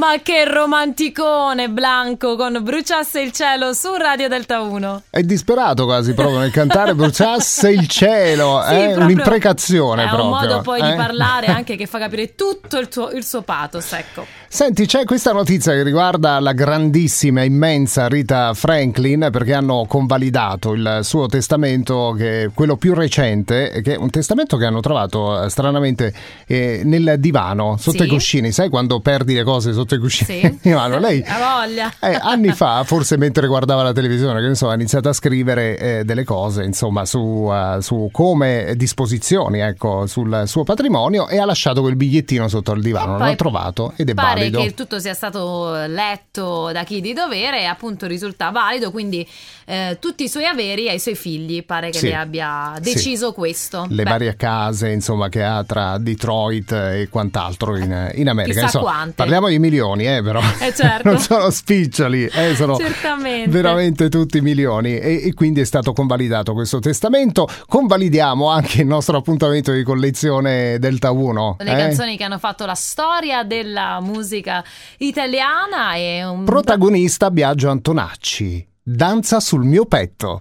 Ma che romanticone Blanco con Bruciasse il cielo su Radio Delta 1. È disperato quasi proprio nel cantare Bruciasse il cielo, Sì, è proprio- un'imprecazione È proprio. un modo poi eh? di parlare anche che fa capire tutto il, tuo- il suo pathos, ecco. Senti, c'è questa notizia che riguarda la grandissima, immensa Rita Franklin perché hanno convalidato il suo testamento, che è quello più recente, che è un testamento che hanno trovato eh, stranamente eh, nel divano, sotto Sì. i cuscini. Sai quando perdi le cose sotto i cuscini? Sì. divano? Lei eh, anni fa, forse mentre guardava la televisione, che ne so, ha iniziato a scrivere eh, delle cose, insomma, su, eh, su come disposizioni, ecco, sul suo patrimonio e ha lasciato quel bigliettino sotto il divano. L'ho trovato ed è Pare valido. che il tutto sia stato letto da chi di dovere e appunto risulta valido, quindi eh, tutti i suoi averi ai suoi figli pare che Sì. le abbia Sì. deciso questo. le Beh, varie case insomma che ha tra Detroit e quant'altro in, in America Chissà Insomma, quante. parliamo di milioni eh però Eh, certo. non sono spiccioli eh, sono Certamente. veramente tutti milioni e, e quindi è stato convalidato questo testamento convalidiamo anche il nostro appuntamento di collezione Delta 1 Le eh? canzoni che hanno fatto la storia della musica italiana e un protagonista Biagio Antonacci danza sul mio petto